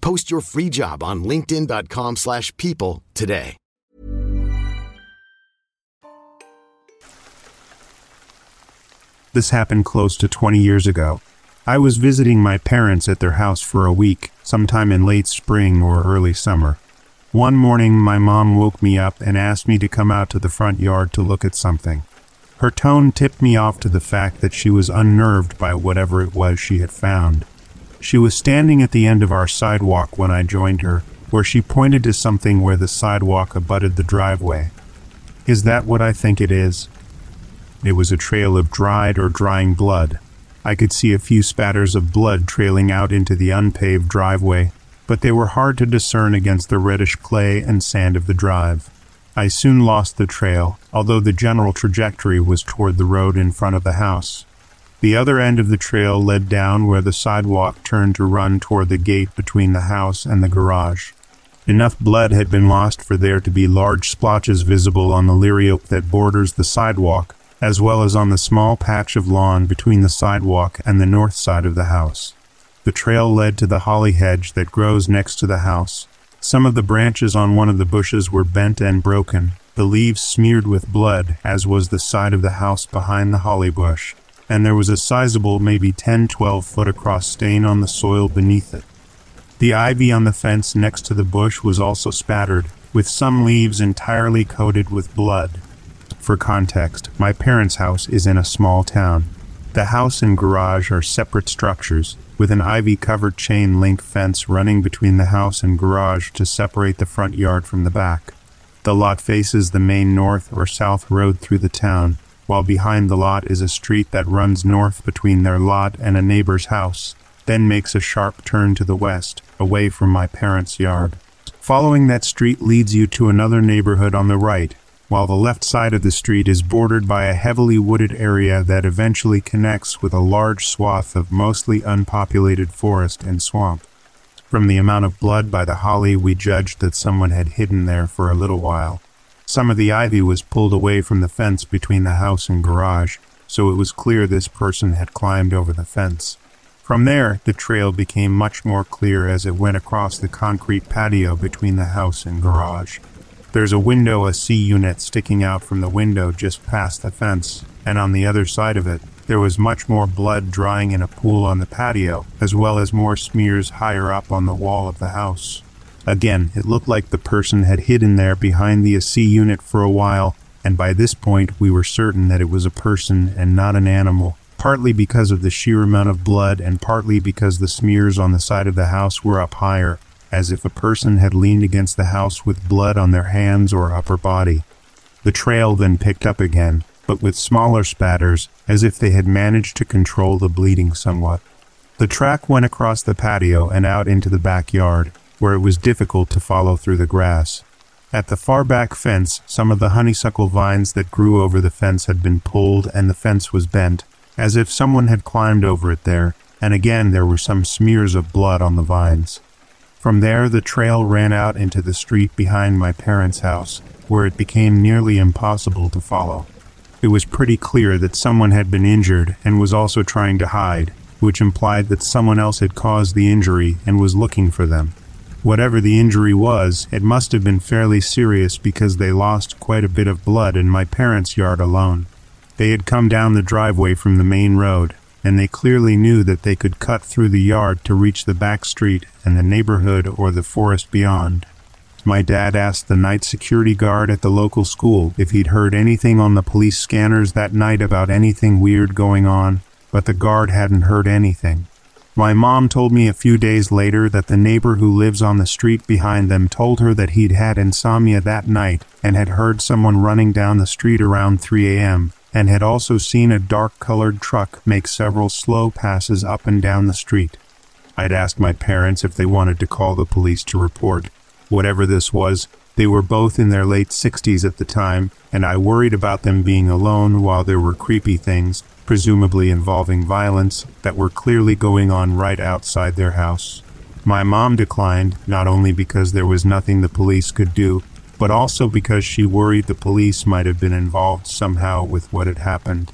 Post your free job on linkedin.com/people slash people today. This happened close to 20 years ago. I was visiting my parents at their house for a week, sometime in late spring or early summer. One morning, my mom woke me up and asked me to come out to the front yard to look at something. Her tone tipped me off to the fact that she was unnerved by whatever it was she had found. She was standing at the end of our sidewalk when I joined her, where she pointed to something where the sidewalk abutted the driveway. Is that what I think it is? It was a trail of dried or drying blood. I could see a few spatters of blood trailing out into the unpaved driveway, but they were hard to discern against the reddish clay and sand of the drive. I soon lost the trail, although the general trajectory was toward the road in front of the house. The other end of the trail led down where the sidewalk turned to run toward the gate between the house and the garage. Enough blood had been lost for there to be large splotches visible on the liriope that borders the sidewalk, as well as on the small patch of lawn between the sidewalk and the north side of the house. The trail led to the holly hedge that grows next to the house. Some of the branches on one of the bushes were bent and broken, the leaves smeared with blood, as was the side of the house behind the holly bush, and there was a sizable, maybe 10 12 foot across stain on the soil beneath it. The ivy on the fence next to the bush was also spattered, with some leaves entirely coated with blood. For context, my parents' house is in a small town. The house and garage are separate structures, with an ivy covered chain link fence running between the house and garage to separate the front yard from the back. The lot faces the main north or south road through the town, while behind the lot is a street that runs north between their lot and a neighbor's house, then makes a sharp turn to the west, away from my parents' yard. Following that street leads you to another neighborhood on the right, while the left side of the street is bordered by a heavily wooded area that eventually connects with a large swath of mostly unpopulated forest and swamp. From the amount of blood by the holly, we judged that someone had hidden there for a little while. Some of the ivy was pulled away from the fence between the house and garage, so it was clear this person had climbed over the fence. From there, the trail became much more clear as it went across the concrete patio between the house and garage. There's a window, a C unit sticking out from the window just past the fence, and on the other side of it, there was much more blood drying in a pool on the patio, as well as more smears higher up on the wall of the house. Again, it looked like the person had hidden there behind the C unit for a while, and by this point we were certain that it was a person and not an animal partly because of the sheer amount of blood and partly because the smears on the side of the house were up higher, as if a person had leaned against the house with blood on their hands or upper body. The trail then picked up again, but with smaller spatters, as if they had managed to control the bleeding somewhat. The track went across the patio and out into the backyard, where it was difficult to follow through the grass. At the far back fence, some of the honeysuckle vines that grew over the fence had been pulled and the fence was bent, as if someone had climbed over it there, and again there were some smears of blood on the vines. From there, the trail ran out into the street behind my parents' house, where it became nearly impossible to follow. It was pretty clear that someone had been injured and was also trying to hide, which implied that someone else had caused the injury and was looking for them. Whatever the injury was, it must have been fairly serious because they lost quite a bit of blood in my parents' yard alone. They had come down the driveway from the main road, and they clearly knew that they could cut through the yard to reach the back street and the neighborhood or the forest beyond. My dad asked the night security guard at the local school if he'd heard anything on the police scanners that night about anything weird going on, but the guard hadn't heard anything. My mom told me a few days later that the neighbor who lives on the street behind them told her that he'd had insomnia that night and had heard someone running down the street around 3 a.m and had also seen a dark colored truck make several slow passes up and down the street. I'd asked my parents if they wanted to call the police to report. Whatever this was, they were both in their late 60s at the time, and I worried about them being alone while there were creepy things, presumably involving violence, that were clearly going on right outside their house. My mom declined, not only because there was nothing the police could do, but also because she worried the police might have been involved somehow with what had happened.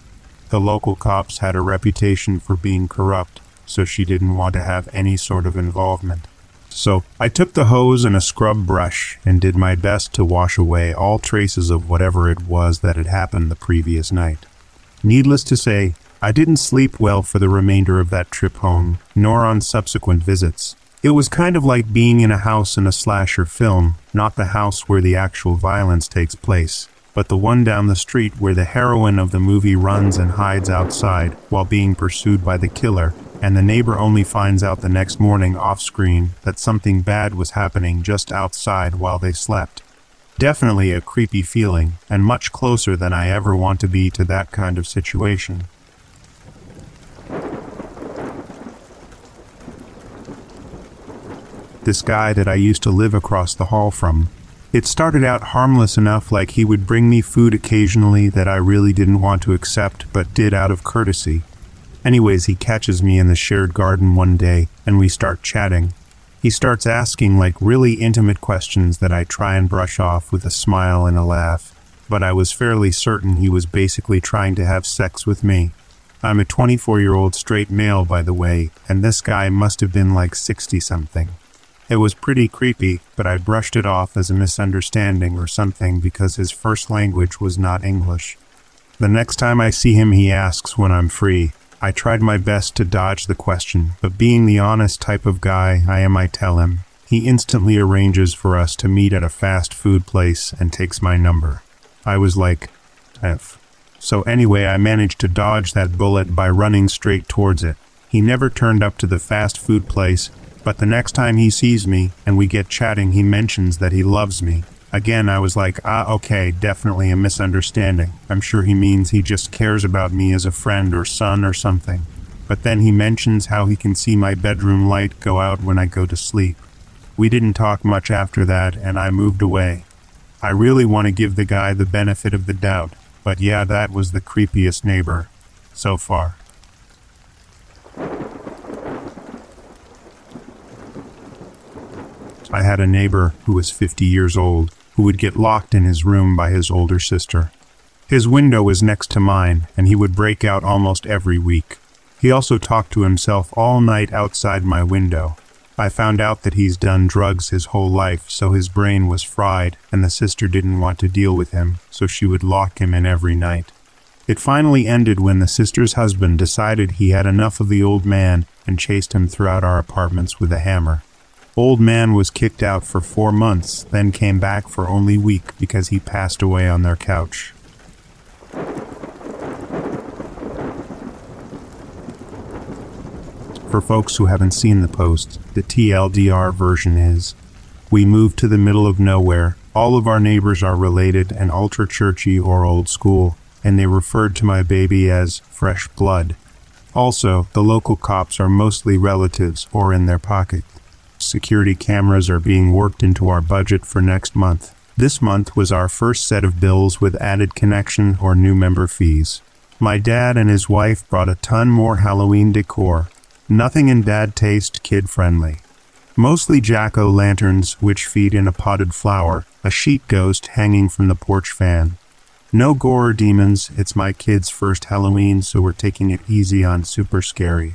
The local cops had a reputation for being corrupt, so she didn't want to have any sort of involvement. So I took the hose and a scrub brush and did my best to wash away all traces of whatever it was that had happened the previous night. Needless to say, I didn't sleep well for the remainder of that trip home, nor on subsequent visits. It was kind of like being in a house in a slasher film, not the house where the actual violence takes place, but the one down the street where the heroine of the movie runs and hides outside while being pursued by the killer, and the neighbor only finds out the next morning off screen that something bad was happening just outside while they slept. Definitely a creepy feeling, and much closer than I ever want to be to that kind of situation. this guy that I used to live across the hall from. It started out harmless enough, like he would bring me food occasionally that I really didn't want to accept, but did out of courtesy. Anyways, he catches me in the shared garden one day, and we start chatting. He starts asking like really intimate questions that I try and brush off with a smile and a laugh, but I was fairly certain he was basically trying to have sex with me. I'm a 24 year old straight male, by the way, and this guy must have been like 60 something. It was pretty creepy, but I brushed it off as a misunderstanding or something because his first language was not English. The next time I see him, he asks when I'm free. I tried my best to dodge the question, but being the honest type of guy I am, I tell him. He instantly arranges for us to meet at a fast food place and takes my number. I was like, F. So anyway, I managed to dodge that bullet by running straight towards it. He never turned up to the fast food place, but the next time he sees me and we get chatting, he mentions that he loves me. Again, I was like, ah, okay, definitely a misunderstanding. I'm sure he means he just cares about me as a friend or son or something. But then he mentions how he can see my bedroom light go out when I go to sleep. We didn't talk much after that, and I moved away. I really want to give the guy the benefit of the doubt, but yeah, that was the creepiest neighbor so far. I had a neighbor who was 50 years old who would get locked in his room by his older sister. His window was next to mine, and he would break out almost every week. He also talked to himself all night outside my window. I found out that he's done drugs his whole life, so his brain was fried, and the sister didn't want to deal with him, so she would lock him in every night. It finally ended when the sister's husband decided he had enough of the old man and chased him throughout our apartments with a hammer. Old man was kicked out for four months, then came back for only week because he passed away on their couch. For folks who haven't seen the post, the TLDR version is We moved to the middle of nowhere. All of our neighbors are related and ultra churchy or old school, and they referred to my baby as fresh blood. Also, the local cops are mostly relatives or in their pocket. Security cameras are being worked into our budget for next month. This month was our first set of bills with added connection or new member fees. My dad and his wife brought a ton more Halloween decor, Nothing in bad taste kid friendly. Mostly jack o' lanterns which feed in a potted flower, a sheet ghost hanging from the porch fan. No gore or demons, it's my kid's first Halloween, so we're taking it easy on super scary.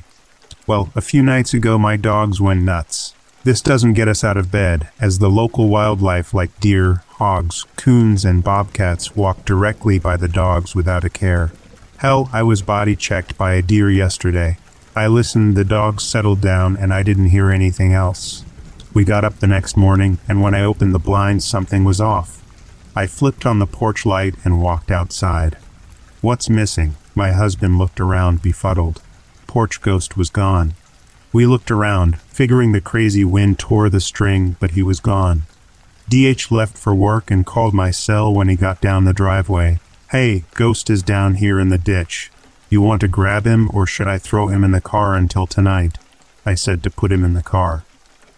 Well, a few nights ago my dogs went nuts. This doesn't get us out of bed, as the local wildlife like deer, hogs, coons, and bobcats walk directly by the dogs without a care. Hell, I was body checked by a deer yesterday. I listened, the dogs settled down, and I didn't hear anything else. We got up the next morning, and when I opened the blinds, something was off. I flipped on the porch light and walked outside. What's missing? My husband looked around, befuddled. Porch ghost was gone. We looked around, figuring the crazy wind tore the string, but he was gone. DH left for work and called my cell when he got down the driveway. Hey, Ghost is down here in the ditch. You want to grab him, or should I throw him in the car until tonight? I said to put him in the car.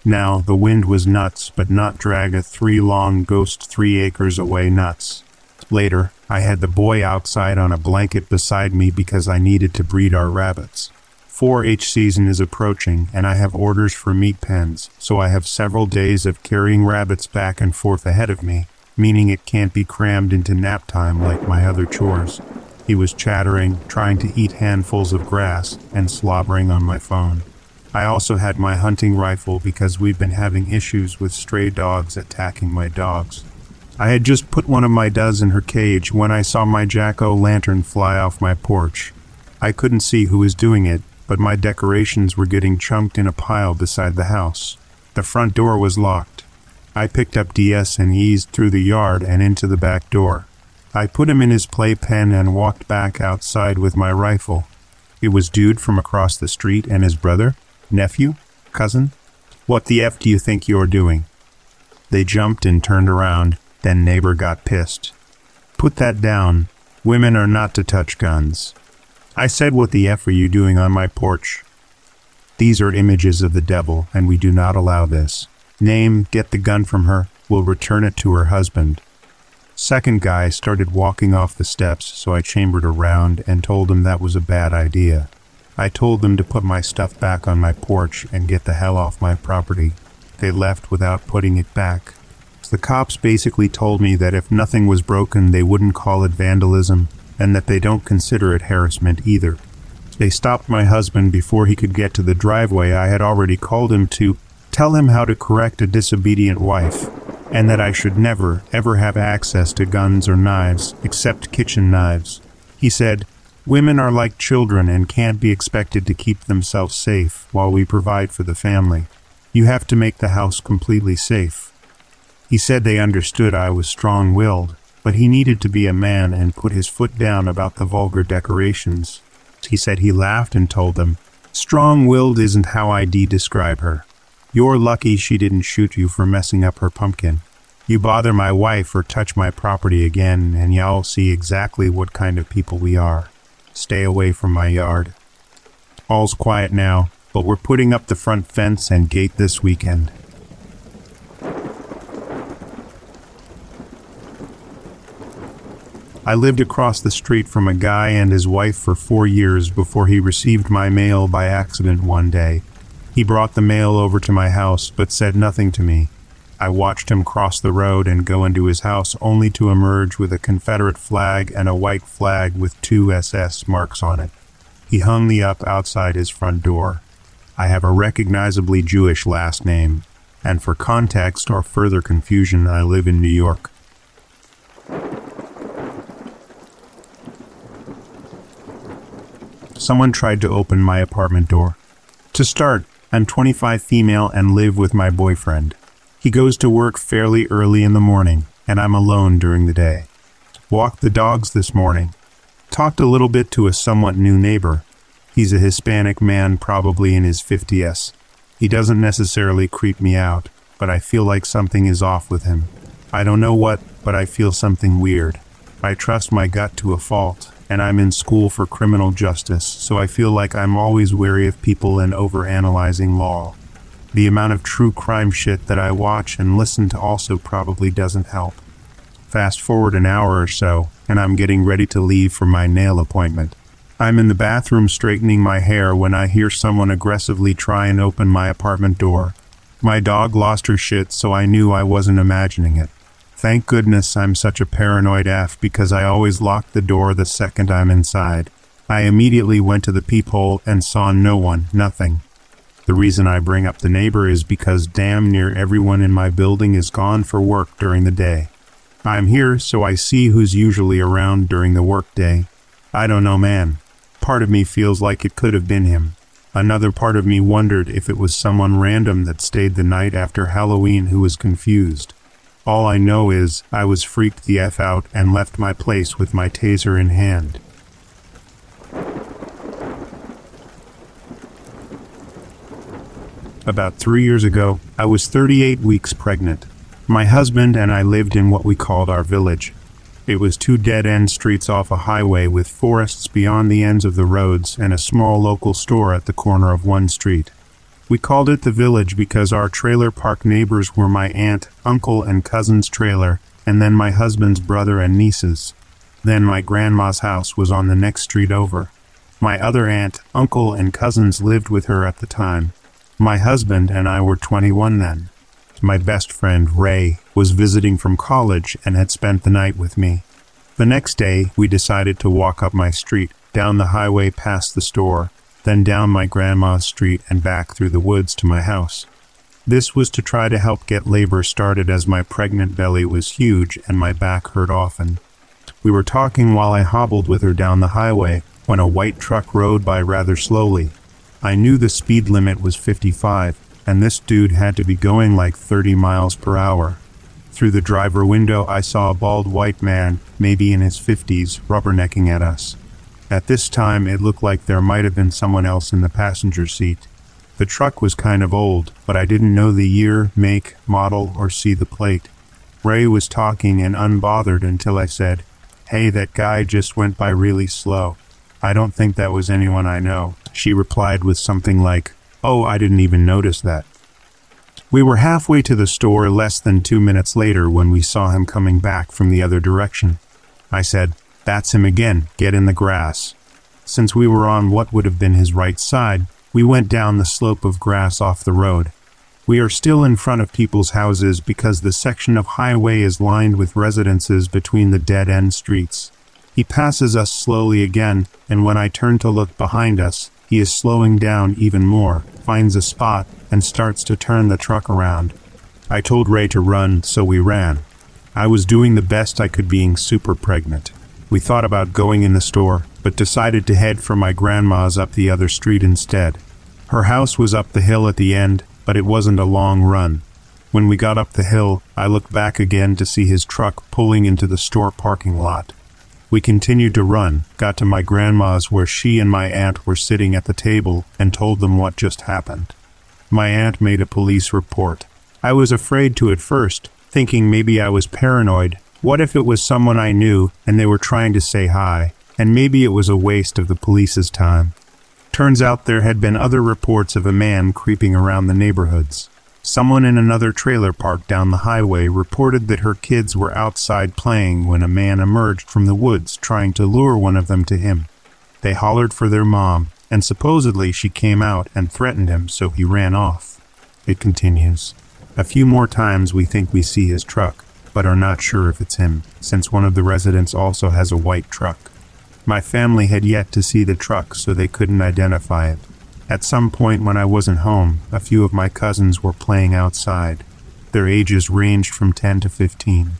Now, the wind was nuts, but not drag a three long ghost three acres away nuts. Later, I had the boy outside on a blanket beside me because I needed to breed our rabbits. 4 H season is approaching, and I have orders for meat pens, so I have several days of carrying rabbits back and forth ahead of me, meaning it can't be crammed into nap time like my other chores. He was chattering, trying to eat handfuls of grass, and slobbering on my phone. I also had my hunting rifle because we've been having issues with stray dogs attacking my dogs. I had just put one of my does in her cage when I saw my jack o' lantern fly off my porch. I couldn't see who was doing it, but my decorations were getting chunked in a pile beside the house. The front door was locked. I picked up DS and eased through the yard and into the back door. I put him in his playpen and walked back outside with my rifle. It was dude from across the street and his brother, nephew, cousin. What the F do you think you're doing? They jumped and turned around, then neighbor got pissed. Put that down. Women are not to touch guns. I said, What the F are you doing on my porch? These are images of the devil, and we do not allow this. Name, get the gun from her, we'll return it to her husband. Second guy started walking off the steps, so I chambered around and told him that was a bad idea. I told them to put my stuff back on my porch and get the hell off my property. They left without putting it back. The cops basically told me that if nothing was broken, they wouldn't call it vandalism, and that they don't consider it harassment either. They stopped my husband before he could get to the driveway I had already called him to tell him how to correct a disobedient wife and that I should never, ever have access to guns or knives, except kitchen knives. He said, Women are like children and can't be expected to keep themselves safe while we provide for the family. You have to make the house completely safe. He said they understood I was strong willed, but he needed to be a man and put his foot down about the vulgar decorations. He said he laughed and told them, Strong willed isn't how I de describe her. You're lucky she didn't shoot you for messing up her pumpkin. You bother my wife or touch my property again, and y'all see exactly what kind of people we are. Stay away from my yard. All's quiet now, but we're putting up the front fence and gate this weekend. I lived across the street from a guy and his wife for four years before he received my mail by accident one day. He brought the mail over to my house, but said nothing to me. I watched him cross the road and go into his house only to emerge with a Confederate flag and a white flag with two SS marks on it. He hung me up outside his front door. I have a recognizably Jewish last name, and for context or further confusion, I live in New York. Someone tried to open my apartment door. To start, I'm 25 female and live with my boyfriend. He goes to work fairly early in the morning, and I'm alone during the day. Walked the dogs this morning. Talked a little bit to a somewhat new neighbor. He's a Hispanic man, probably in his 50s. He doesn't necessarily creep me out, but I feel like something is off with him. I don't know what, but I feel something weird. I trust my gut to a fault, and I'm in school for criminal justice, so I feel like I'm always wary of people and overanalyzing law. The amount of true crime shit that I watch and listen to also probably doesn't help. Fast forward an hour or so, and I'm getting ready to leave for my nail appointment. I'm in the bathroom straightening my hair when I hear someone aggressively try and open my apartment door. My dog lost her shit, so I knew I wasn't imagining it. Thank goodness I'm such a paranoid F because I always lock the door the second I'm inside. I immediately went to the peephole and saw no one, nothing. The reason I bring up the neighbor is because damn near everyone in my building is gone for work during the day. I'm here so I see who's usually around during the workday. I don't know, man part of me feels like it could have been him. Another part of me wondered if it was someone random that stayed the night after Halloween who was confused. All I know is I was freaked the F out and left my place with my taser in hand. About three years ago, I was 38 weeks pregnant. My husband and I lived in what we called our village, it was two dead end streets off a highway with forests beyond the ends of the roads and a small local store at the corner of one street. We called it the village because our trailer park neighbors were my aunt, uncle, and cousin's trailer, and then my husband's brother and nieces. Then my grandma's house was on the next street over. My other aunt, uncle, and cousins lived with her at the time. My husband and I were 21 then. My best friend, Ray, was visiting from college and had spent the night with me. The next day, we decided to walk up my street, down the highway past the store, then down my grandma's street and back through the woods to my house. This was to try to help get labor started as my pregnant belly was huge and my back hurt often. We were talking while I hobbled with her down the highway when a white truck rode by rather slowly. I knew the speed limit was 55, and this dude had to be going like 30 miles per hour. Through the driver window, I saw a bald white man, maybe in his 50s, rubbernecking at us. At this time, it looked like there might have been someone else in the passenger seat. The truck was kind of old, but I didn't know the year, make, model, or see the plate. Ray was talking and unbothered until I said, Hey, that guy just went by really slow. I don't think that was anyone I know. She replied with something like, Oh, I didn't even notice that. We were halfway to the store less than two minutes later when we saw him coming back from the other direction. I said, That's him again, get in the grass. Since we were on what would have been his right side, we went down the slope of grass off the road. We are still in front of people's houses because the section of highway is lined with residences between the dead end streets. He passes us slowly again, and when I turn to look behind us, he is slowing down even more, finds a spot, and starts to turn the truck around. I told Ray to run, so we ran. I was doing the best I could being super pregnant. We thought about going in the store, but decided to head for my grandma's up the other street instead. Her house was up the hill at the end, but it wasn't a long run. When we got up the hill, I looked back again to see his truck pulling into the store parking lot. We continued to run, got to my grandma's where she and my aunt were sitting at the table, and told them what just happened. My aunt made a police report. I was afraid to at first, thinking maybe I was paranoid. What if it was someone I knew and they were trying to say hi, and maybe it was a waste of the police's time? Turns out there had been other reports of a man creeping around the neighborhoods. Someone in another trailer park down the highway reported that her kids were outside playing when a man emerged from the woods trying to lure one of them to him. They hollered for their mom, and supposedly she came out and threatened him, so he ran off. It continues. A few more times we think we see his truck, but are not sure if it's him, since one of the residents also has a white truck. My family had yet to see the truck, so they couldn't identify it. At some point when I wasn't home, a few of my cousins were playing outside. Their ages ranged from 10 to 15.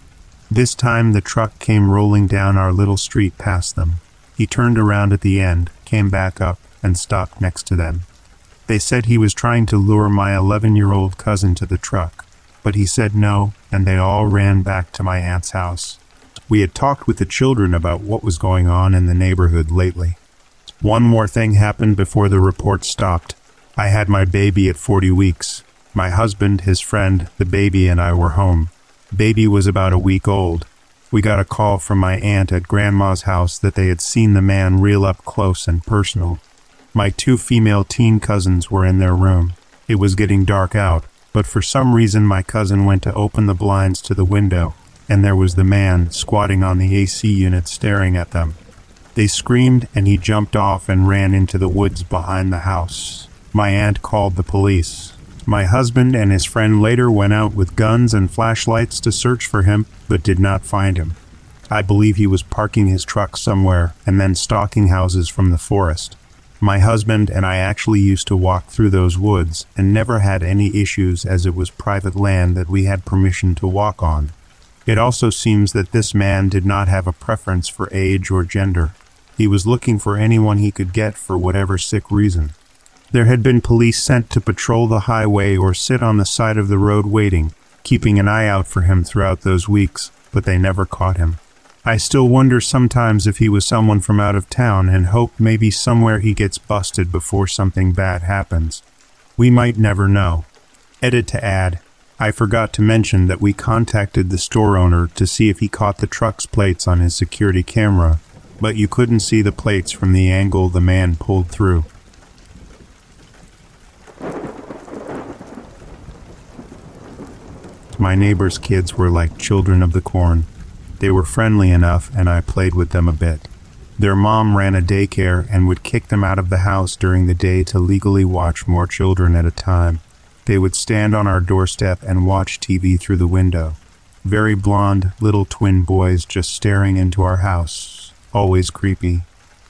This time the truck came rolling down our little street past them. He turned around at the end, came back up, and stopped next to them. They said he was trying to lure my 11 year old cousin to the truck, but he said no, and they all ran back to my aunt's house. We had talked with the children about what was going on in the neighborhood lately. One more thing happened before the report stopped. I had my baby at 40 weeks. My husband, his friend, the baby, and I were home. Baby was about a week old. We got a call from my aunt at Grandma's house that they had seen the man real up close and personal. My two female teen cousins were in their room. It was getting dark out, but for some reason my cousin went to open the blinds to the window, and there was the man squatting on the AC unit staring at them. They screamed, and he jumped off and ran into the woods behind the house. My aunt called the police. My husband and his friend later went out with guns and flashlights to search for him, but did not find him. I believe he was parking his truck somewhere and then stalking houses from the forest. My husband and I actually used to walk through those woods and never had any issues as it was private land that we had permission to walk on. It also seems that this man did not have a preference for age or gender. He was looking for anyone he could get for whatever sick reason. There had been police sent to patrol the highway or sit on the side of the road waiting, keeping an eye out for him throughout those weeks, but they never caught him. I still wonder sometimes if he was someone from out of town and hope maybe somewhere he gets busted before something bad happens. We might never know. Edit to add, I forgot to mention that we contacted the store owner to see if he caught the truck's plates on his security camera but you couldn't see the plates from the angle the man pulled through. My neighbor's kids were like children of the corn. They were friendly enough, and I played with them a bit. Their mom ran a daycare and would kick them out of the house during the day to legally watch more children at a time. They would stand on our doorstep and watch TV through the window. Very blond little twin boys just staring into our house, always creepy.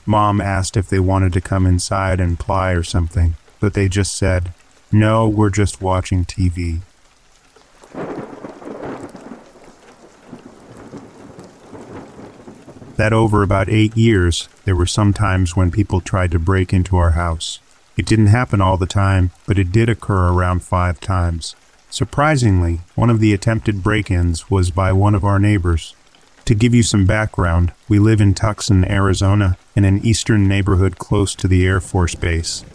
Mom asked if they wanted to come inside and play or something, but they just said, No, we're just watching TV. That over about eight years, there were some times when people tried to break into our house. It didn't happen all the time, but it did occur around five times. Surprisingly, one of the attempted break ins was by one of our neighbors. To give you some background, we live in Tucson, Arizona, in an eastern neighborhood close to the Air Force Base.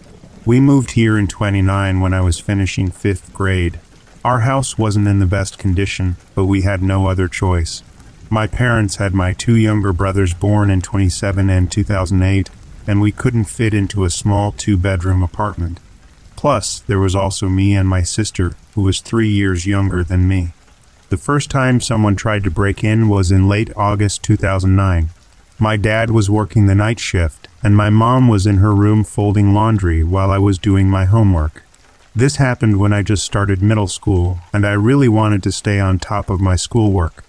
We moved here in 29 when I was finishing fifth grade. Our house wasn't in the best condition, but we had no other choice. My parents had my two younger brothers born in 27 and 2008, and we couldn't fit into a small two bedroom apartment. Plus, there was also me and my sister, who was three years younger than me. The first time someone tried to break in was in late August 2009. My dad was working the night shift, and my mom was in her room folding laundry while I was doing my homework. This happened when I just started middle school, and I really wanted to stay on top of my schoolwork.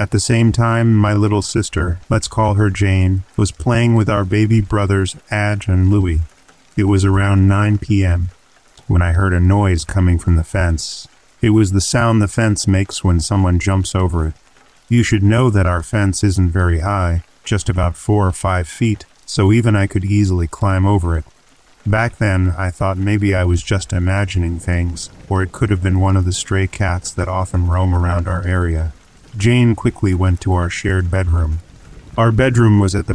At the same time, my little sister, let's call her Jane, was playing with our baby brothers Adge and Louie. It was around 9 p.m. when I heard a noise coming from the fence, it was the sound the fence makes when someone jumps over it. You should know that our fence isn't very high, just about four or five feet, so even I could easily climb over it. Back then, I thought maybe I was just imagining things, or it could have been one of the stray cats that often roam around our area. Jane quickly went to our shared bedroom. Our bedroom was at the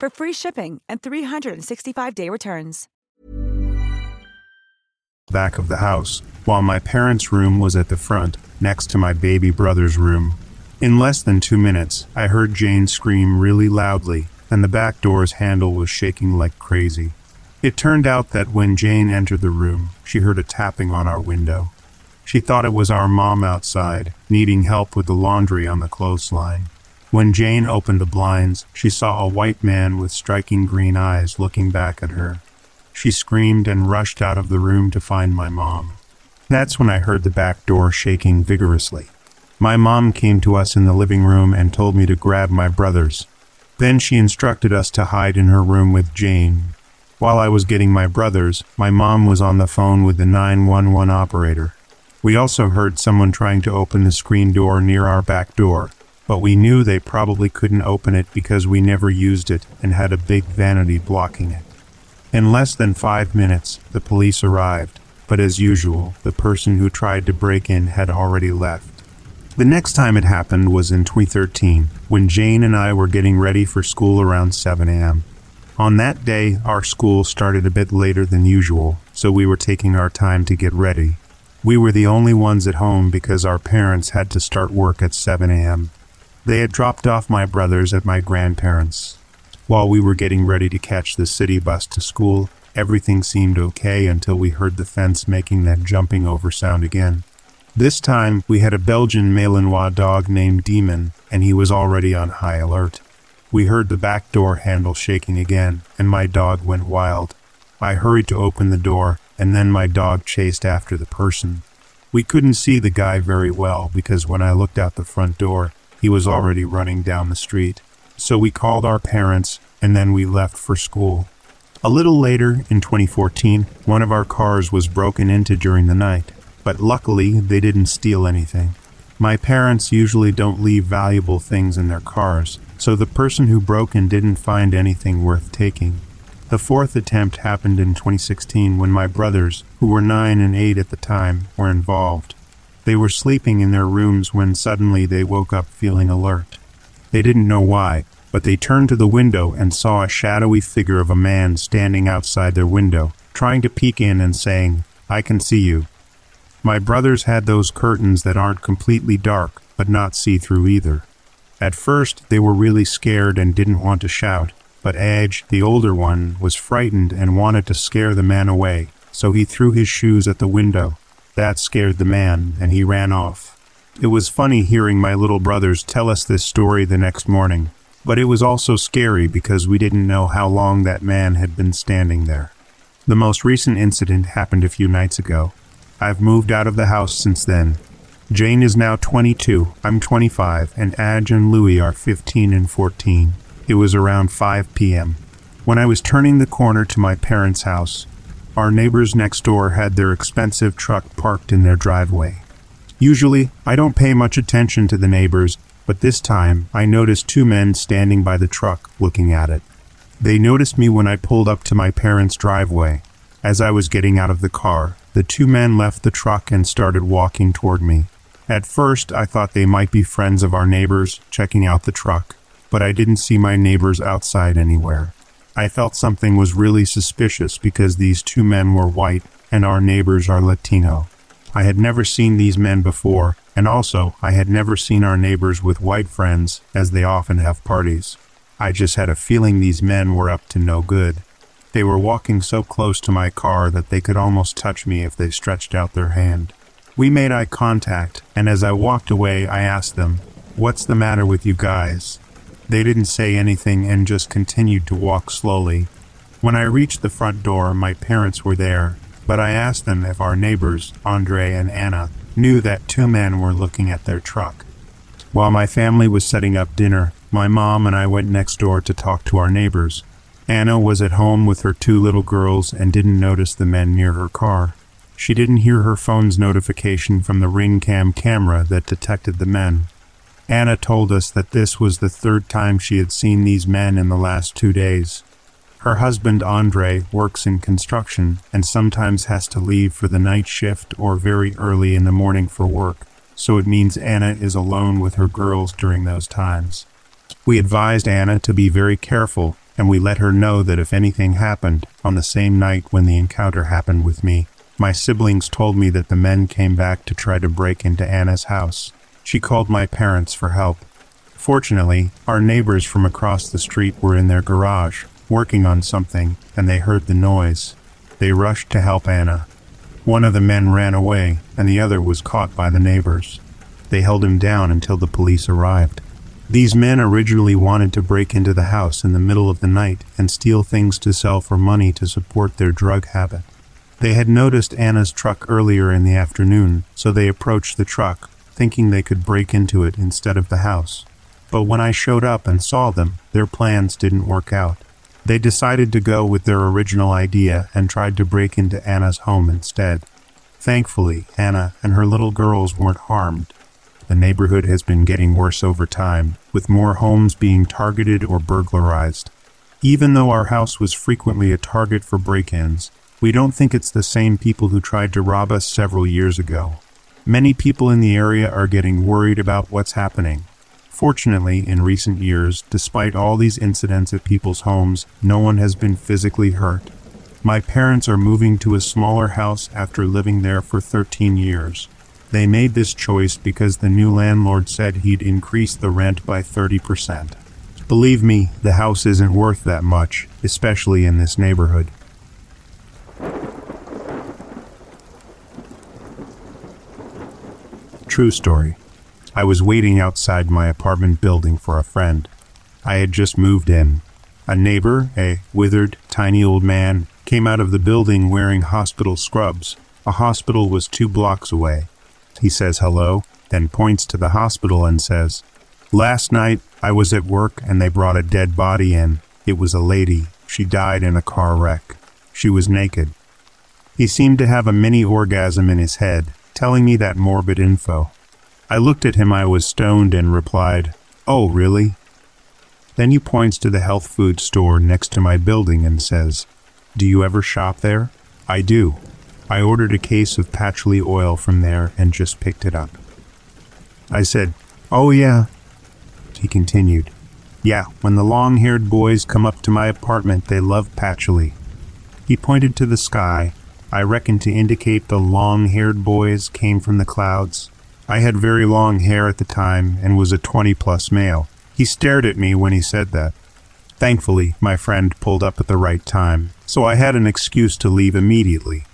for free shipping and 365-day returns. Back of the house, while my parents' room was at the front, next to my baby brother's room. In less than two minutes, I heard Jane scream really loudly, and the back door's handle was shaking like crazy. It turned out that when Jane entered the room, she heard a tapping on our window. She thought it was our mom outside, needing help with the laundry on the clothesline. When Jane opened the blinds, she saw a white man with striking green eyes looking back at her. She screamed and rushed out of the room to find my mom. That's when I heard the back door shaking vigorously. My mom came to us in the living room and told me to grab my brothers. Then she instructed us to hide in her room with Jane. While I was getting my brothers, my mom was on the phone with the 911 operator. We also heard someone trying to open the screen door near our back door, but we knew they probably couldn't open it because we never used it and had a big vanity blocking it. In less than five minutes, the police arrived, but as usual, the person who tried to break in had already left. The next time it happened was in 2013, when Jane and I were getting ready for school around 7 a.m. On that day, our school started a bit later than usual, so we were taking our time to get ready. We were the only ones at home because our parents had to start work at 7 a.m. They had dropped off my brothers at my grandparents'. While we were getting ready to catch the city bus to school, everything seemed okay until we heard the fence making that jumping over sound again. This time, we had a Belgian Malinois dog named Demon, and he was already on high alert. We heard the back door handle shaking again, and my dog went wild. I hurried to open the door, and then my dog chased after the person. We couldn't see the guy very well because when I looked out the front door, he was already running down the street. So we called our parents, and then we left for school. A little later, in 2014, one of our cars was broken into during the night, but luckily they didn't steal anything. My parents usually don't leave valuable things in their cars, so the person who broke in didn't find anything worth taking. The fourth attempt happened in 2016 when my brothers, who were 9 and 8 at the time, were involved. They were sleeping in their rooms when suddenly they woke up feeling alert. They didn't know why, but they turned to the window and saw a shadowy figure of a man standing outside their window, trying to peek in and saying, I can see you. My brothers had those curtains that aren't completely dark, but not see through either. At first, they were really scared and didn't want to shout, but Edge, the older one, was frightened and wanted to scare the man away, so he threw his shoes at the window. That scared the man, and he ran off. It was funny hearing my little brothers tell us this story the next morning, but it was also scary because we didn't know how long that man had been standing there. The most recent incident happened a few nights ago. I've moved out of the house since then, Jane is now 22, I'm 25, and Adge and Louie are 15 and 14. It was around 5 p.m. When I was turning the corner to my parents' house, our neighbors next door had their expensive truck parked in their driveway. Usually, I don't pay much attention to the neighbors, but this time I noticed two men standing by the truck looking at it. They noticed me when I pulled up to my parents' driveway. As I was getting out of the car, the two men left the truck and started walking toward me. At first, I thought they might be friends of our neighbors checking out the truck, but I didn't see my neighbors outside anywhere. I felt something was really suspicious because these two men were white and our neighbors are Latino. I had never seen these men before, and also I had never seen our neighbors with white friends, as they often have parties. I just had a feeling these men were up to no good. They were walking so close to my car that they could almost touch me if they stretched out their hand. We made eye contact, and as I walked away, I asked them, What's the matter with you guys? They didn't say anything and just continued to walk slowly. When I reached the front door, my parents were there, but I asked them if our neighbors, Andre and Anna, knew that two men were looking at their truck. While my family was setting up dinner, my mom and I went next door to talk to our neighbors. Anna was at home with her two little girls and didn't notice the men near her car. She didn't hear her phone's notification from the ring cam camera that detected the men. Anna told us that this was the third time she had seen these men in the last two days. Her husband Andre works in construction and sometimes has to leave for the night shift or very early in the morning for work, so it means Anna is alone with her girls during those times. We advised Anna to be very careful and we let her know that if anything happened on the same night when the encounter happened with me, my siblings told me that the men came back to try to break into Anna's house. She called my parents for help. Fortunately, our neighbors from across the street were in their garage, working on something, and they heard the noise. They rushed to help Anna. One of the men ran away, and the other was caught by the neighbors. They held him down until the police arrived. These men originally wanted to break into the house in the middle of the night and steal things to sell for money to support their drug habit. They had noticed Anna's truck earlier in the afternoon, so they approached the truck, thinking they could break into it instead of the house. But when I showed up and saw them, their plans didn't work out. They decided to go with their original idea and tried to break into Anna's home instead. Thankfully, Anna and her little girls weren't harmed. The neighborhood has been getting worse over time, with more homes being targeted or burglarized. Even though our house was frequently a target for break ins, we don't think it's the same people who tried to rob us several years ago. Many people in the area are getting worried about what's happening. Fortunately, in recent years, despite all these incidents at people's homes, no one has been physically hurt. My parents are moving to a smaller house after living there for 13 years. They made this choice because the new landlord said he'd increase the rent by 30%. Believe me, the house isn't worth that much, especially in this neighborhood. True story. I was waiting outside my apartment building for a friend. I had just moved in. A neighbor, a withered, tiny old man, came out of the building wearing hospital scrubs. A hospital was two blocks away. He says hello, then points to the hospital and says, Last night I was at work and they brought a dead body in. It was a lady. She died in a car wreck. She was naked. He seemed to have a mini orgasm in his head, telling me that morbid info. I looked at him, I was stoned, and replied, Oh, really? Then he points to the health food store next to my building and says, Do you ever shop there? I do. I ordered a case of patchouli oil from there and just picked it up. I said, Oh, yeah. He continued, Yeah, when the long haired boys come up to my apartment, they love patchouli. He pointed to the sky, I reckon to indicate the long haired boys came from the clouds. I had very long hair at the time and was a 20 plus male. He stared at me when he said that. Thankfully, my friend pulled up at the right time, so I had an excuse to leave immediately.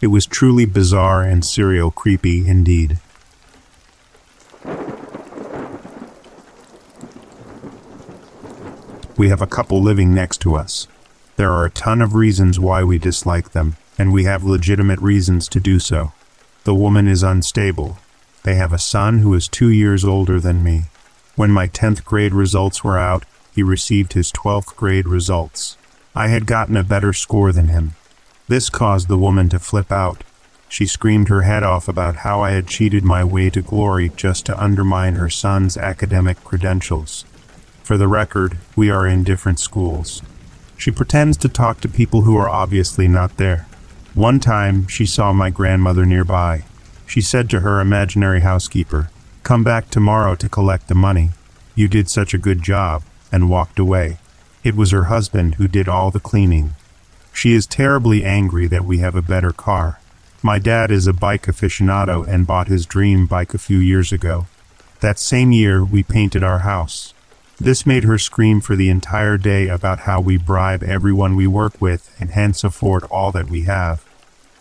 It was truly bizarre and serial creepy indeed. We have a couple living next to us. There are a ton of reasons why we dislike them, and we have legitimate reasons to do so. The woman is unstable. They have a son who is two years older than me. When my 10th grade results were out, he received his 12th grade results. I had gotten a better score than him. This caused the woman to flip out. She screamed her head off about how I had cheated my way to glory just to undermine her son's academic credentials. For the record, we are in different schools. She pretends to talk to people who are obviously not there. One time, she saw my grandmother nearby. She said to her imaginary housekeeper, Come back tomorrow to collect the money. You did such a good job, and walked away. It was her husband who did all the cleaning. She is terribly angry that we have a better car. My dad is a bike aficionado and bought his dream bike a few years ago. That same year, we painted our house. This made her scream for the entire day about how we bribe everyone we work with and hence afford all that we have.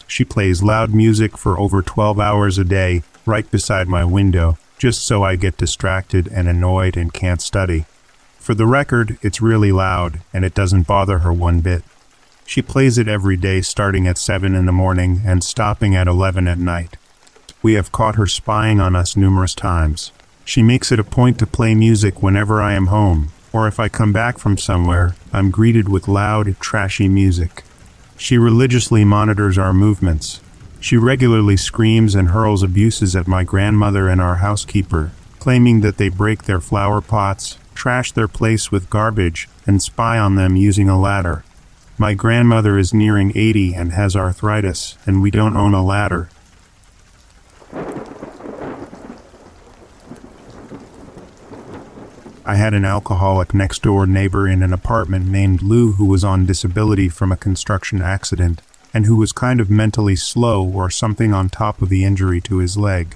She plays loud music for over 12 hours a day right beside my window, just so I get distracted and annoyed and can't study. For the record, it's really loud and it doesn't bother her one bit. She plays it every day starting at 7 in the morning and stopping at 11 at night. We have caught her spying on us numerous times. She makes it a point to play music whenever I am home, or if I come back from somewhere, I'm greeted with loud, trashy music. She religiously monitors our movements. She regularly screams and hurls abuses at my grandmother and our housekeeper, claiming that they break their flower pots, trash their place with garbage, and spy on them using a ladder. My grandmother is nearing 80 and has arthritis, and we don't own a ladder. I had an alcoholic next door neighbor in an apartment named Lou who was on disability from a construction accident and who was kind of mentally slow or something on top of the injury to his leg.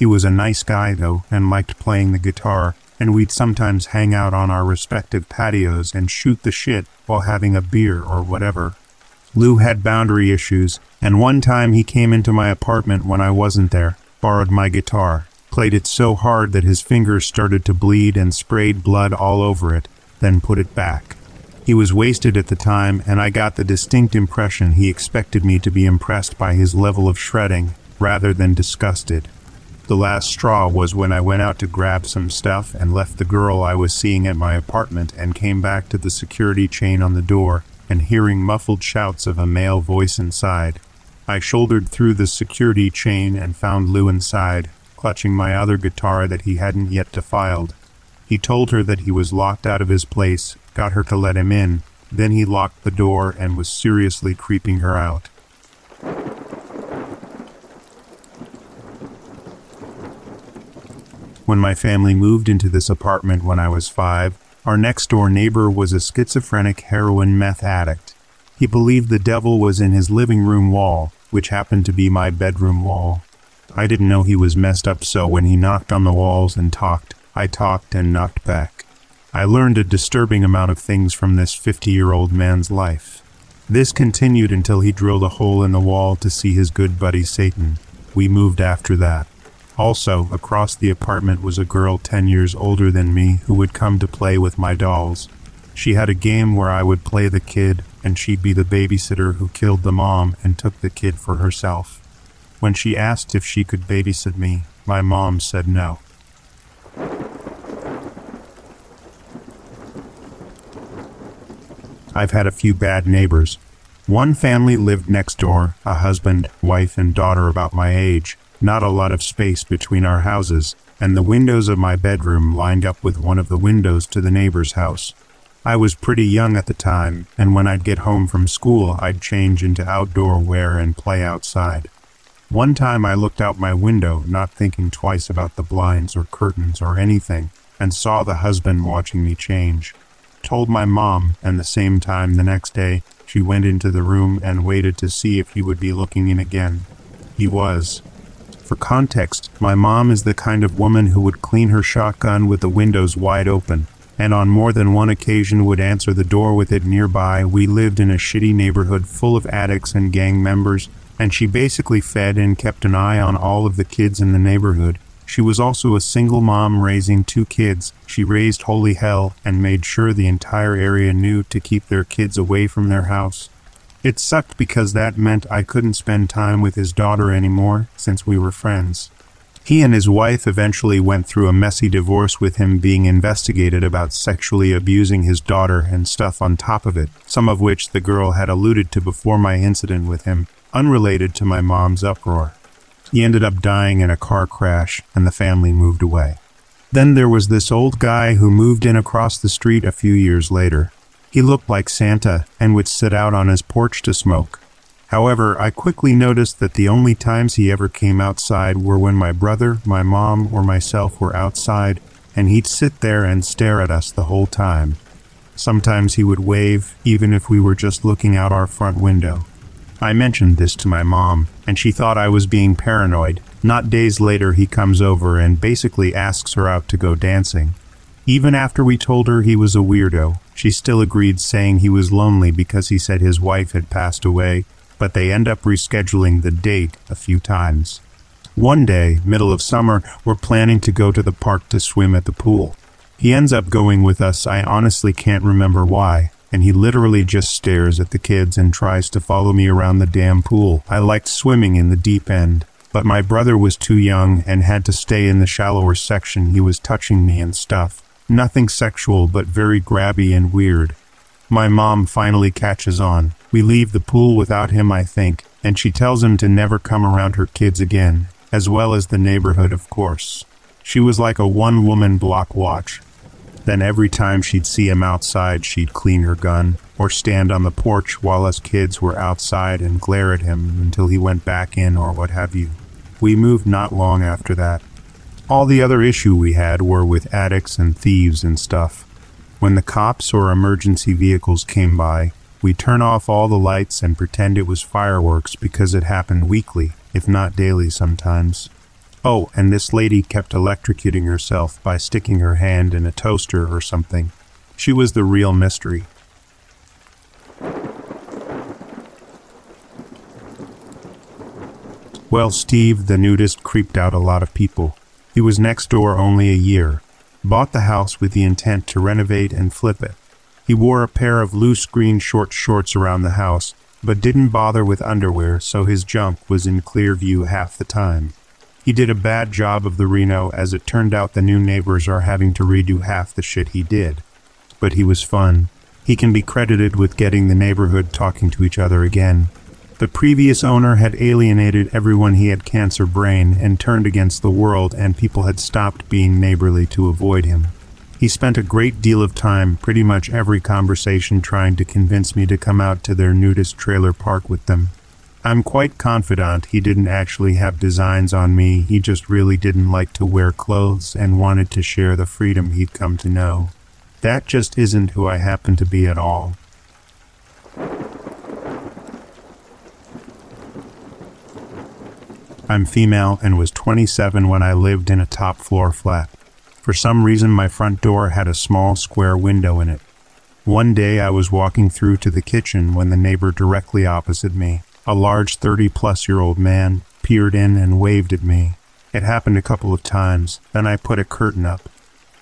He was a nice guy though and liked playing the guitar, and we'd sometimes hang out on our respective patios and shoot the shit while having a beer or whatever. Lou had boundary issues, and one time he came into my apartment when I wasn't there, borrowed my guitar, played it so hard that his fingers started to bleed and sprayed blood all over it, then put it back. He was wasted at the time, and I got the distinct impression he expected me to be impressed by his level of shredding rather than disgusted. The last straw was when I went out to grab some stuff and left the girl I was seeing at my apartment and came back to the security chain on the door and hearing muffled shouts of a male voice inside. I shouldered through the security chain and found Lou inside, clutching my other guitar that he hadn't yet defiled. He told her that he was locked out of his place, got her to let him in, then he locked the door and was seriously creeping her out. When my family moved into this apartment when I was five, our next door neighbor was a schizophrenic heroin meth addict. He believed the devil was in his living room wall, which happened to be my bedroom wall. I didn't know he was messed up, so when he knocked on the walls and talked, I talked and knocked back. I learned a disturbing amount of things from this 50 year old man's life. This continued until he drilled a hole in the wall to see his good buddy Satan. We moved after that. Also, across the apartment was a girl 10 years older than me who would come to play with my dolls. She had a game where I would play the kid, and she'd be the babysitter who killed the mom and took the kid for herself. When she asked if she could babysit me, my mom said no. I've had a few bad neighbors. One family lived next door, a husband, wife, and daughter about my age, not a lot of space between our houses, and the windows of my bedroom lined up with one of the windows to the neighbor's house. I was pretty young at the time, and when I'd get home from school, I'd change into outdoor wear and play outside. One time I looked out my window, not thinking twice about the blinds or curtains or anything, and saw the husband watching me change. Told my mom, and the same time the next day, she went into the room and waited to see if he would be looking in again. He was. For context, my mom is the kind of woman who would clean her shotgun with the windows wide open, and on more than one occasion would answer the door with it nearby. We lived in a shitty neighborhood full of addicts and gang members, and she basically fed and kept an eye on all of the kids in the neighborhood. She was also a single mom raising two kids. She raised holy hell and made sure the entire area knew to keep their kids away from their house. It sucked because that meant I couldn't spend time with his daughter anymore since we were friends. He and his wife eventually went through a messy divorce with him being investigated about sexually abusing his daughter and stuff on top of it, some of which the girl had alluded to before my incident with him unrelated to my mom's uproar. He ended up dying in a car crash, and the family moved away. Then there was this old guy who moved in across the street a few years later. He looked like Santa and would sit out on his porch to smoke. However, I quickly noticed that the only times he ever came outside were when my brother, my mom, or myself were outside, and he'd sit there and stare at us the whole time. Sometimes he would wave, even if we were just looking out our front window. I mentioned this to my mom, and she thought I was being paranoid. Not days later, he comes over and basically asks her out to go dancing. Even after we told her he was a weirdo, she still agreed, saying he was lonely because he said his wife had passed away, but they end up rescheduling the date a few times. One day, middle of summer, we're planning to go to the park to swim at the pool. He ends up going with us, I honestly can't remember why and he literally just stares at the kids and tries to follow me around the damn pool. I liked swimming in the deep end, but my brother was too young and had to stay in the shallower section. He was touching me and stuff. Nothing sexual, but very grabby and weird. My mom finally catches on. We leave the pool without him, I think, and she tells him to never come around her kids again, as well as the neighborhood, of course. She was like a one woman block watch. Then every time she'd see him outside, she'd clean her gun or stand on the porch while us kids were outside and glare at him until he went back in or what have you. We moved not long after that. All the other issue we had were with addicts and thieves and stuff. When the cops or emergency vehicles came by, we'd turn off all the lights and pretend it was fireworks because it happened weekly, if not daily sometimes. Oh, and this lady kept electrocuting herself by sticking her hand in a toaster or something. She was the real mystery. Well, Steve, the nudist, creeped out a lot of people. He was next door only a year, bought the house with the intent to renovate and flip it. He wore a pair of loose green short shorts around the house, but didn't bother with underwear, so his junk was in clear view half the time. He did a bad job of the Reno, as it turned out the new neighbors are having to redo half the shit he did. But he was fun. He can be credited with getting the neighborhood talking to each other again. The previous owner had alienated everyone he had cancer brain and turned against the world, and people had stopped being neighborly to avoid him. He spent a great deal of time, pretty much every conversation, trying to convince me to come out to their nudist trailer park with them. I'm quite confident he didn't actually have designs on me, he just really didn't like to wear clothes and wanted to share the freedom he'd come to know. That just isn't who I happen to be at all. I'm female and was 27 when I lived in a top floor flat. For some reason, my front door had a small square window in it. One day I was walking through to the kitchen when the neighbor directly opposite me a large 30 plus year old man peered in and waved at me. It happened a couple of times, then I put a curtain up.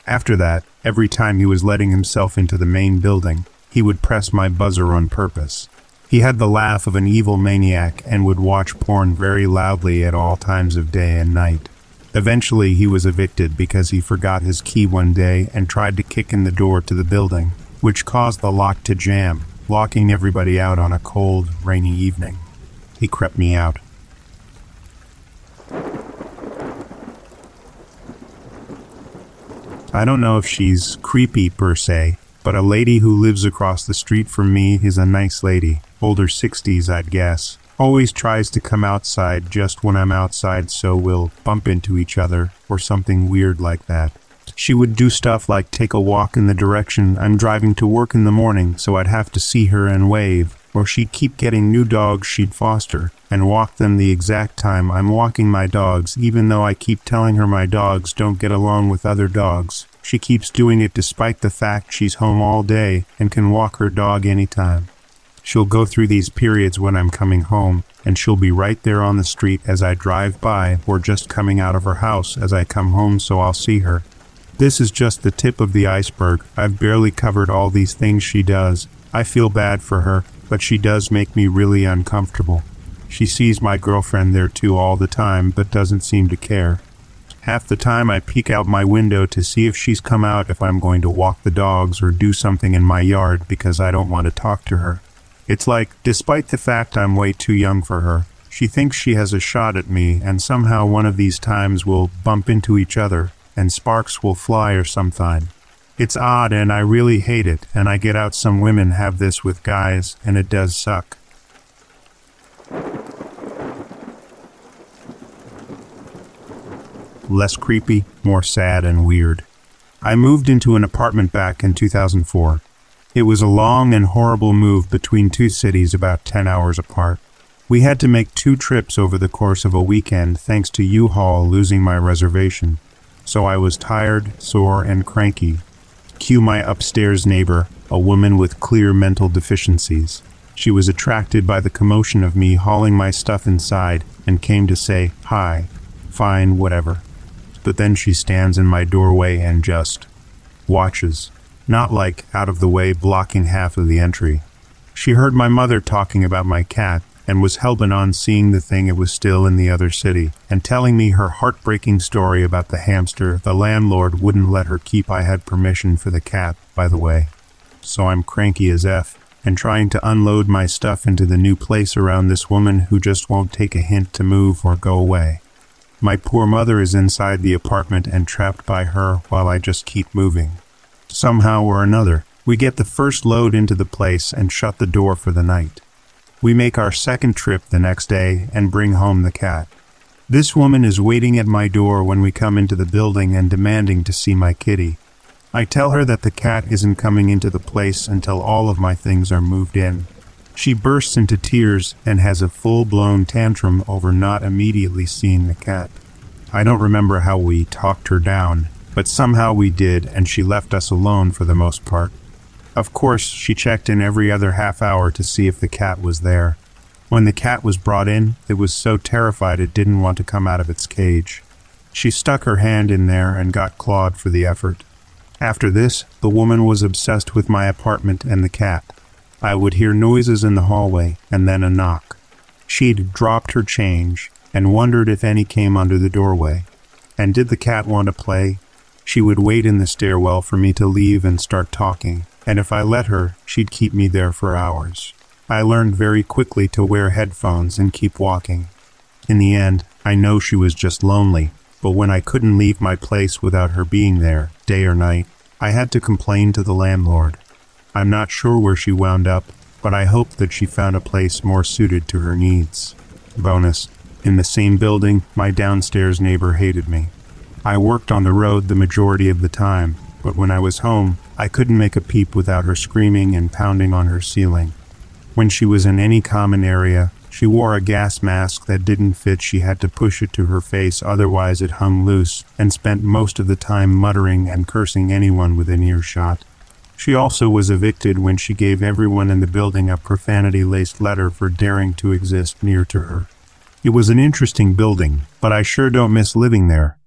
After that, every time he was letting himself into the main building, he would press my buzzer on purpose. He had the laugh of an evil maniac and would watch porn very loudly at all times of day and night. Eventually, he was evicted because he forgot his key one day and tried to kick in the door to the building, which caused the lock to jam, locking everybody out on a cold, rainy evening. He crept me out. I don't know if she's creepy per se, but a lady who lives across the street from me is a nice lady, older 60s, I'd guess. Always tries to come outside just when I'm outside so we'll bump into each other or something weird like that. She would do stuff like take a walk in the direction I'm driving to work in the morning so I'd have to see her and wave, or she'd keep getting new dogs she'd foster and walk them the exact time I'm walking my dogs, even though I keep telling her my dogs don't get along with other dogs. She keeps doing it despite the fact she's home all day and can walk her dog anytime. She'll go through these periods when I'm coming home, and she'll be right there on the street as I drive by or just coming out of her house as I come home so I'll see her. This is just the tip of the iceberg. I've barely covered all these things she does. I feel bad for her, but she does make me really uncomfortable. She sees my girlfriend there too all the time, but doesn't seem to care. Half the time I peek out my window to see if she's come out if I'm going to walk the dogs or do something in my yard because I don't want to talk to her. It's like, despite the fact I'm way too young for her, she thinks she has a shot at me, and somehow one of these times we'll bump into each other, and sparks will fly or something. It's odd and I really hate it, and I get out some women have this with guys, and it does suck. Less creepy, more sad and weird. I moved into an apartment back in 2004. It was a long and horrible move between two cities about 10 hours apart. We had to make two trips over the course of a weekend thanks to U-Haul losing my reservation. So I was tired, sore, and cranky Cue my upstairs neighbor, a woman with clear mental deficiencies. She was attracted by the commotion of me hauling my stuff inside and came to say, Hi, fine, whatever. But then she stands in my doorway and just watches, not like out of the way blocking half of the entry. She heard my mother talking about my cat and was hellbent on seeing the thing it was still in the other city, and telling me her heartbreaking story about the hamster the landlord wouldn't let her keep. I had permission for the cat, by the way. So I'm cranky as F. and trying to unload my stuff into the new place around this woman who just won't take a hint to move or go away. My poor mother is inside the apartment and trapped by her while I just keep moving. Somehow or another, we get the first load into the place and shut the door for the night. We make our second trip the next day and bring home the cat. This woman is waiting at my door when we come into the building and demanding to see my kitty. I tell her that the cat isn't coming into the place until all of my things are moved in. She bursts into tears and has a full blown tantrum over not immediately seeing the cat. I don't remember how we talked her down, but somehow we did, and she left us alone for the most part. Of course, she checked in every other half hour to see if the cat was there. When the cat was brought in, it was so terrified it didn't want to come out of its cage. She stuck her hand in there and got clawed for the effort. After this, the woman was obsessed with my apartment and the cat. I would hear noises in the hallway and then a knock. She'd dropped her change and wondered if any came under the doorway. And did the cat want to play? She would wait in the stairwell for me to leave and start talking, and if I let her, she'd keep me there for hours. I learned very quickly to wear headphones and keep walking. In the end, I know she was just lonely, but when I couldn't leave my place without her being there, day or night, I had to complain to the landlord. I'm not sure where she wound up, but I hope that she found a place more suited to her needs. Bonus In the same building, my downstairs neighbor hated me. I worked on the road the majority of the time, but when I was home, I couldn't make a peep without her screaming and pounding on her ceiling. When she was in any common area, she wore a gas mask that didn't fit. She had to push it to her face, otherwise, it hung loose, and spent most of the time muttering and cursing anyone within earshot. She also was evicted when she gave everyone in the building a profanity laced letter for daring to exist near to her. It was an interesting building, but I sure don't miss living there.